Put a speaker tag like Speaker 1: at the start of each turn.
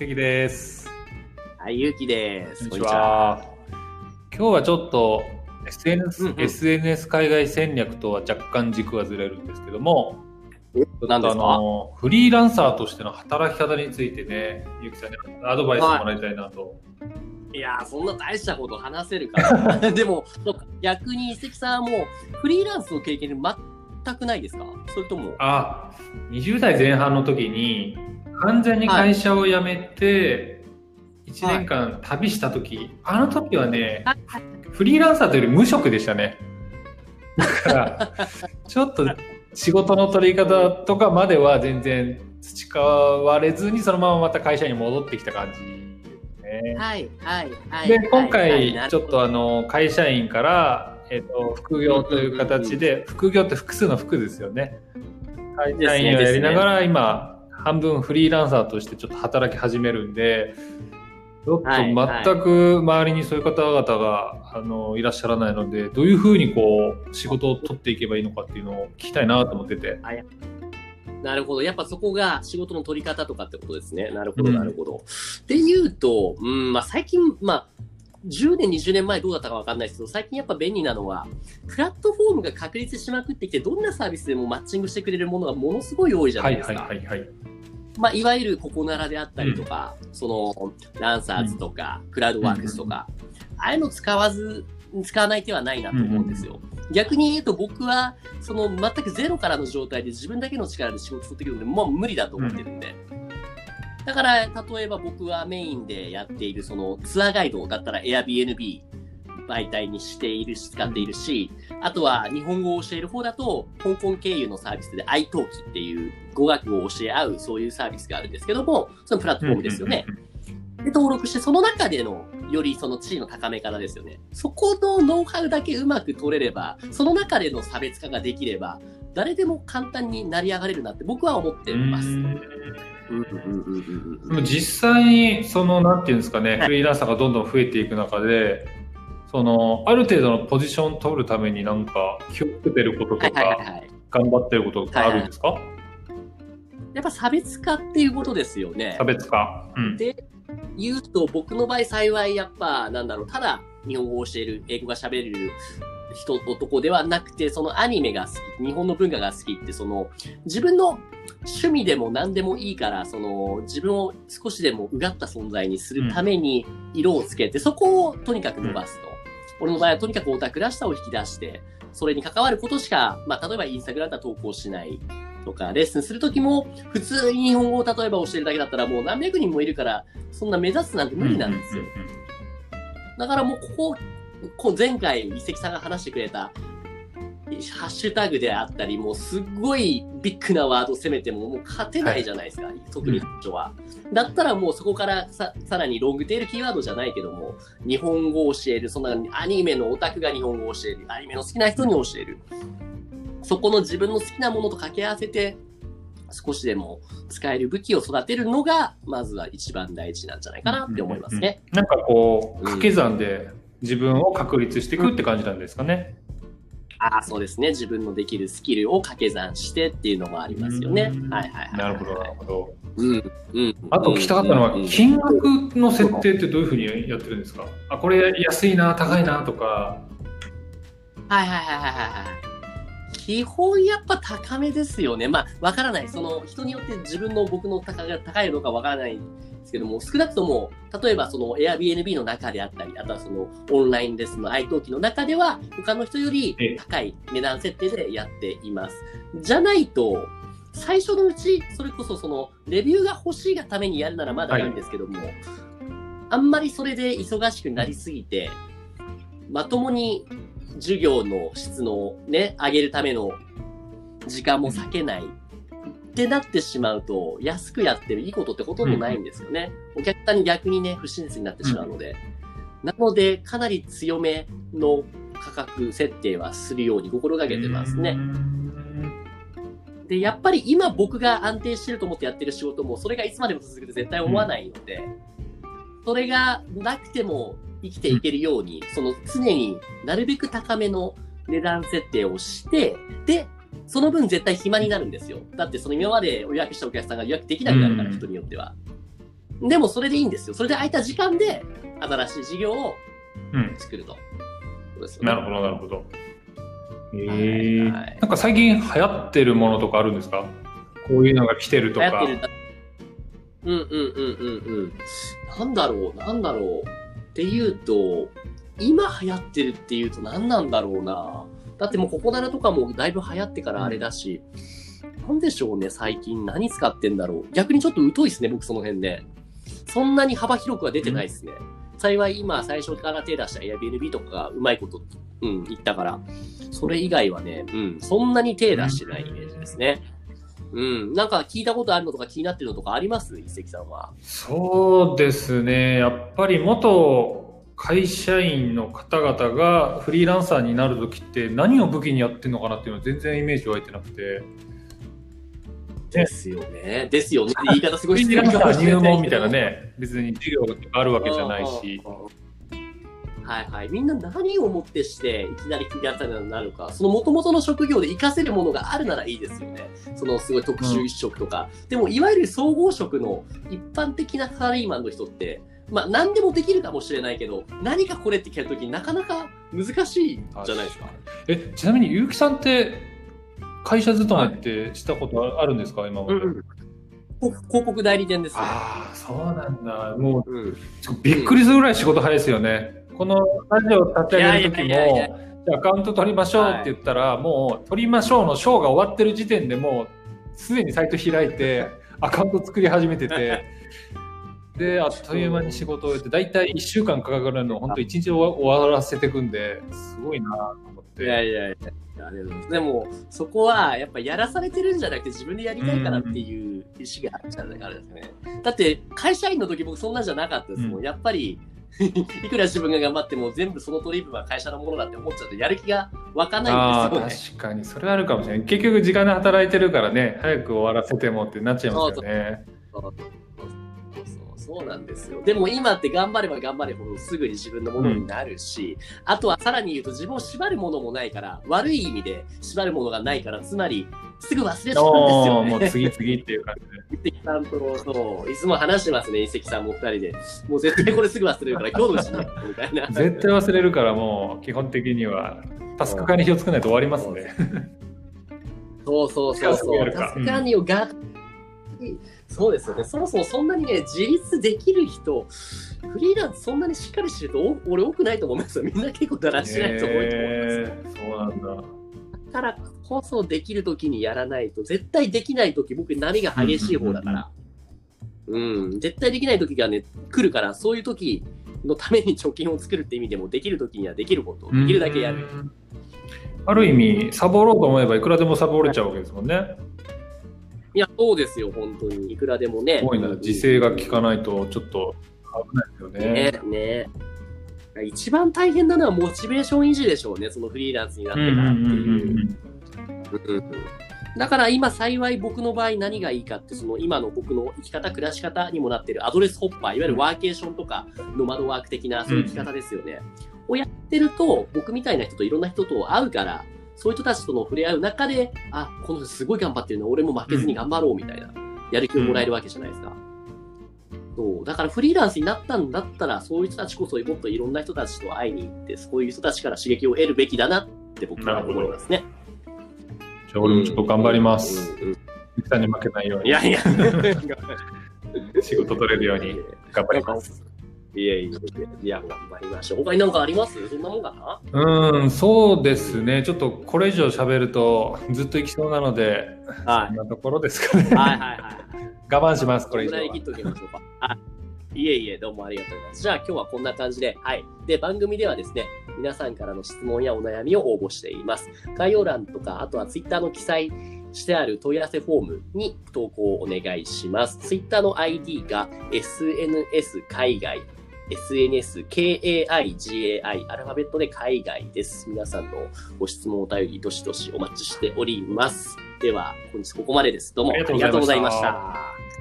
Speaker 1: 関です。
Speaker 2: はい、ゆうきです。
Speaker 1: こんにちは。今日はちょっと SNS,、
Speaker 2: うんうん
Speaker 1: SNS 海外戦略とは若干軸がずれるんですけども、
Speaker 2: え？
Speaker 1: ちょっとあのフリーランサーとしての働き方についてね、ゆうきさんにアドバイスもらいたいなと。
Speaker 2: いやー、そんな大したこと話せるかな。でも、逆に関さんはもう、フリーランスの経験全くないですか？それとも、
Speaker 1: あ、20代前半の時に完全に会社を辞めて、1年間旅した時、あの時はね、フリーランサーというより無職でしたね。だから、ちょっと仕事の取り方とかまでは全然培われずに、そのまままた会社に戻ってきた感じですね。
Speaker 2: はい、はい、はい。
Speaker 1: で、
Speaker 2: はい
Speaker 1: 今
Speaker 2: はい
Speaker 1: 回ちょっとあの、会社員から、えっと、副業という形で、副業って複数の副ですよね。会社員をやりながら、今、半分フリーランサーとしてちょっと働き始めるんで、ちょっと
Speaker 2: はいはい
Speaker 1: 全く周りにそういう方々が、あのいらっしゃらないので、どういうふうにこう仕事を取っていけばいいのかっていうのを聞きたいなと思ってて。
Speaker 2: なるほど。やっぱそこが仕事の取り方とかってことですね。なるほど、
Speaker 1: うん
Speaker 2: なるほど。っていうと、うん、まあ最近、まあ、10年、20年前どうだったかわかんないですけど、最近やっぱ便利なのは、プラットフォームが確立しまくってきて、どんなサービスでもマッチングしてくれるものがものすごい多いじゃな
Speaker 1: はいい
Speaker 2: ですか。
Speaker 1: はいはいはい。
Speaker 2: まあ、いわゆるココナラであったりとか、その、ランサーズとか、クラウドワークスとか、ああいうの使わず、使わない手はないなと思うんですよ。逆に言うと僕は、その全くゼロからの状態で自分だけの力で仕事取ってくるので、もう無理だと思ってるんで。だから、例えば僕はメインでやっているそのツアーガイドだったら Airbnb 媒体にしているし、使っているし、あとは日本語を教える方だと、香港経由のサービスで iTalki っていう語学を教え合うそういうサービスがあるんですけども、そのプラットフォームですよね。で、登録して、その中での、よりその地位の高め方ですよね。そこのノウハウだけうまく取れれば、その中での差別化ができれば、誰でも簡単になり上がれるなって僕は思ってます。
Speaker 1: 実際に、その、なんていうんですかね、
Speaker 2: はい
Speaker 1: フリーランサーがどんどん増えていく中で、その、ある程度のポジションを取るためになんか気をつけてること
Speaker 2: はい
Speaker 1: とか、
Speaker 2: はいはいはい。
Speaker 1: 頑張ってることとかあるんですか、
Speaker 2: やっぱ差別化っていうことですよね
Speaker 1: 差。別化。うん。
Speaker 2: で、言うと僕の場合幸いやっぱなんだろう、ただ日本語を教える、英語が喋れる人、男ではなくて、そのアニメが好き、日本の文化が好きって、その自分の趣味でも何でもいいから、その自分を少しでもうがった存在にするために色をつけて、そこをとにかく伸ばすと。俺の場合はとにかくオタクらしさを引き出して、それに関わることしか、まあ例えばインスタグラムだ投稿しない。とか、レッスンするときも、普通に日本語を例えば教えるだけだったら、もう何百人もいるから、そんな目指すなんて無理なんですよ。だからもうここ、こう前回、遺跡さんが話してくれた、ハッシュタグであったり、もうすっごいビッグなワードを攻めてももう勝てないじゃないですか、特に最初は。だったらもうそこからささらにロングテールキーワードじゃないけども、日本語を教える、そんなアニメのオタクが日本語を教える、アニメの好きな人に教える。そこの自分の好きなものと掛け合わせて、少しでも使える武器を育てるのが、まずは一番大事なんじゃないかなって思いますね。
Speaker 1: なんかこう、
Speaker 2: うん
Speaker 1: 掛け算で自分を確立していくって感じなんですかね。
Speaker 2: ああ、そうですね。自分のできるスキルを掛け算してっていうのもありますよね
Speaker 1: う。ん
Speaker 2: はいはいはい。
Speaker 1: なるほど、なるほど。
Speaker 2: うん。うん。
Speaker 1: あと聞きたかったのは
Speaker 2: うん、
Speaker 1: 金額の設定ってどういうふうにやってるんですか？あ、これ安いな、高いなとか。
Speaker 2: はいはいはいはいはいはい。基本やっぱ高めですよね。まあ、わからない。その、人によって自分の僕の高が高いのかわからないんですけども、少なくとも、例えばその Airbnb の中であったり、あとはそのオンラインレッスンの iTalki の中では、他の人より
Speaker 1: ええ
Speaker 2: 高い値段設定でやっています。じゃないと、最初のうち、それこそその、レビューが欲しいがためにやるならまだいいんですけども、あんまりそれで忙しくなりすぎて、まともに授業の質のね、上げるための時間も割けない。ってなってしまうと、安くやってるいいことってほとんどないんですよね。お客さんに逆にね、不親切になってしまうので。なので、かなり強めの価格設定はするように心がけてますね。で、やっぱり今僕が安定してると思ってやってる仕事も、それがいつまでも続くと絶対思わないので、それがなくても生きていけるように、その常になるべく高めの値段設定をして、で、その分絶対暇になるんですよ。だってその今まで予約したお客さんが予約できなくなるから、
Speaker 1: うん
Speaker 2: 人によっては。でもそれでいいんですよ。それで空いた時間で新しい事業を
Speaker 1: うん。
Speaker 2: 作ると。そうですよね
Speaker 1: なるほど、なるほど。え
Speaker 2: はい
Speaker 1: ー、
Speaker 2: はい
Speaker 1: なんか最近流行ってるものとかあるんですか？こういうのが来てるとか
Speaker 2: 流行って。る。うんうんうんうんうん。なんだろう、なんだろう。っていうと、今流行ってるっていうと何なんだろうな。だってもうココナラとかもだいぶ流行ってからあれだし、なんでしょうね、最近何使ってんだろう。逆にちょっと疎いですね、僕その辺で。そんなに幅広くは出てないですね。幸い今最初から手出した Airbnb とかがうまいこと、うん、言ったから、それ以外はね、うん、そんなに手出してないイメージですね。うん。なんか聞いたことあるのとか気になってるのとかあります？一石さんは。
Speaker 1: そうですね。やっぱり元会社員の方々がフリーランサーになるときって何を武器にやってるのかなっていうのは全然イメージ湧いてなくて。
Speaker 2: ですよね。ですよね。言い方すごい
Speaker 1: フリーランサー入門みたいな
Speaker 2: ね。
Speaker 1: ね、別に授業があるわけじゃないし。
Speaker 2: はいはい。みんな何をもってしていきなりフリーランサーになるか、その元々の職業で活かせるものがあるならいいですよね。そのすごい特殊一職とか。でも、いわゆる総合職の一般的なサラリーマンの人って、まあ何でもできるかもしれないけど、何かこれって聞いたときになかなか難しいじゃないですか。
Speaker 1: え、ちなみに結城さんって会社勤めってしたことあるんですか？今まで。
Speaker 2: うんうん広広告代理店ですね。
Speaker 1: ああ、そうなんだ。もう
Speaker 2: うん。
Speaker 1: びっくりするぐらい仕事早いですよね。このラジオ立ち上げる時も、アカウント取りましょうって言ったら、もう取りましょうのショーが終わってる時点でもうすでにサイト開いて アカウント作り始めてて、で、あっという間に仕事を終えて、だいたい1週間かかるのを本当1日終わらせていくんで、すごいなと思って。
Speaker 2: いやいやいや。ありがとうございますでも、そこは、やっぱやらされてるんじゃなくて、自分でやりたいからっていう意思があるんじゃないかですね。だって、会社員の時僕そんなんじゃなかったですもん。
Speaker 1: うん
Speaker 2: やっぱり、いくら自分が頑張っても全部その取り分は会社のものだって思っちゃうと、やる気が湧か
Speaker 1: あ
Speaker 2: ない
Speaker 1: あ
Speaker 2: んですよね。
Speaker 1: 確かにそれはあるかもしれない結局時間で働いてるからね早く終わらせてもってなっちゃいますよね
Speaker 2: そうそうそうなんですよ。でも今って頑張れば頑張るほどすぐに自分のものになるし、あとはさらに言うと自分を縛るものもないから、悪い意味で縛るものがないから、つまりすぐ忘れちゃうんですよね。
Speaker 1: もう次々っていう感じで
Speaker 2: 一石さんと、そう、いつも話してますね、一石さんも二人で。もう絶対これすぐ忘れるから、今日のうちに、みたいな。
Speaker 1: 絶対忘れるからもう基本的にはタスク化に気をつけないと終わりますね。
Speaker 2: そうそうそうそう。タスク管理をが、そうですよね。そもそもそんなにね、自立できる人、フリーランスそんなにしっかりしてると、お俺多くないと思いますよ。みんな結構だらしない人多いと思います
Speaker 1: そうなんだ。
Speaker 2: だからこそできるときにやらないと、絶対できないとき、僕波が激しい方だから。うん、絶対できないときがね、来るから、そういうときのために貯金を作るって意味でも、できるときにはできることをできるだけやる。
Speaker 1: うん。ある意味サボろうと思えばいくらでもサボれちゃうわけですもんね。
Speaker 2: いや、そうですよ、本当に。いくらでもね。
Speaker 1: すごいな自制が効かないとちょっと危ないですよね。
Speaker 2: ね、ね。一番大変なのはモチベーション維持でしょうね、そのフリーランスになってからっていう。うんだから今幸い僕の場合何がいいかってその今の僕の生き方暮らし方にもなってるアドレスホッパーいわゆるワーケーションとかノマドワーク的なそういう生き方ですよね、をやってると僕みたいな人といろんな人と会うからそういう人たちとの触れ合う中であこの人すごい頑張ってるの俺も負けずに頑張ろうみたいな、やる気をもらえるわけじゃないですか、そう。だからフリーランスになったんだったらそういう人たちこそもっといろんな人たちと会いに行ってそういう人たちから刺激を得るべきだなって僕は思いますね。
Speaker 1: じゃあ俺もちょっと頑張ります。
Speaker 2: うんうん。
Speaker 1: ゆきさんに負けないように。
Speaker 2: いやいや。
Speaker 1: 仕事取れるように頑張ります。
Speaker 2: いやいやいや、頑張りましょう。他に何かあります？そんなもんかな？
Speaker 1: うん、そうですね。ちょっとこれ以上喋るとずっと行きそうなので、
Speaker 2: は
Speaker 1: そんなところですかね。
Speaker 2: はいはいはい。
Speaker 1: 我慢します、これ以上は
Speaker 2: 切っときましょうか。あいえいえ、どうもありがとうございます。じゃあ今日はこんな感じで、はい。で、番組ではですね、皆さんからの質問やお悩みを応募しています。概要欄とか、あとはツイッターの記載してある問い合わせフォームに投稿をお願いします。ツイッターの ID が SNS 海外 SNS、KAIGAI、アルファベットで海外です。皆さんのご質問、お便り、どしどしお待ちしております。では、本日ここまでです。どうもありがとうございました。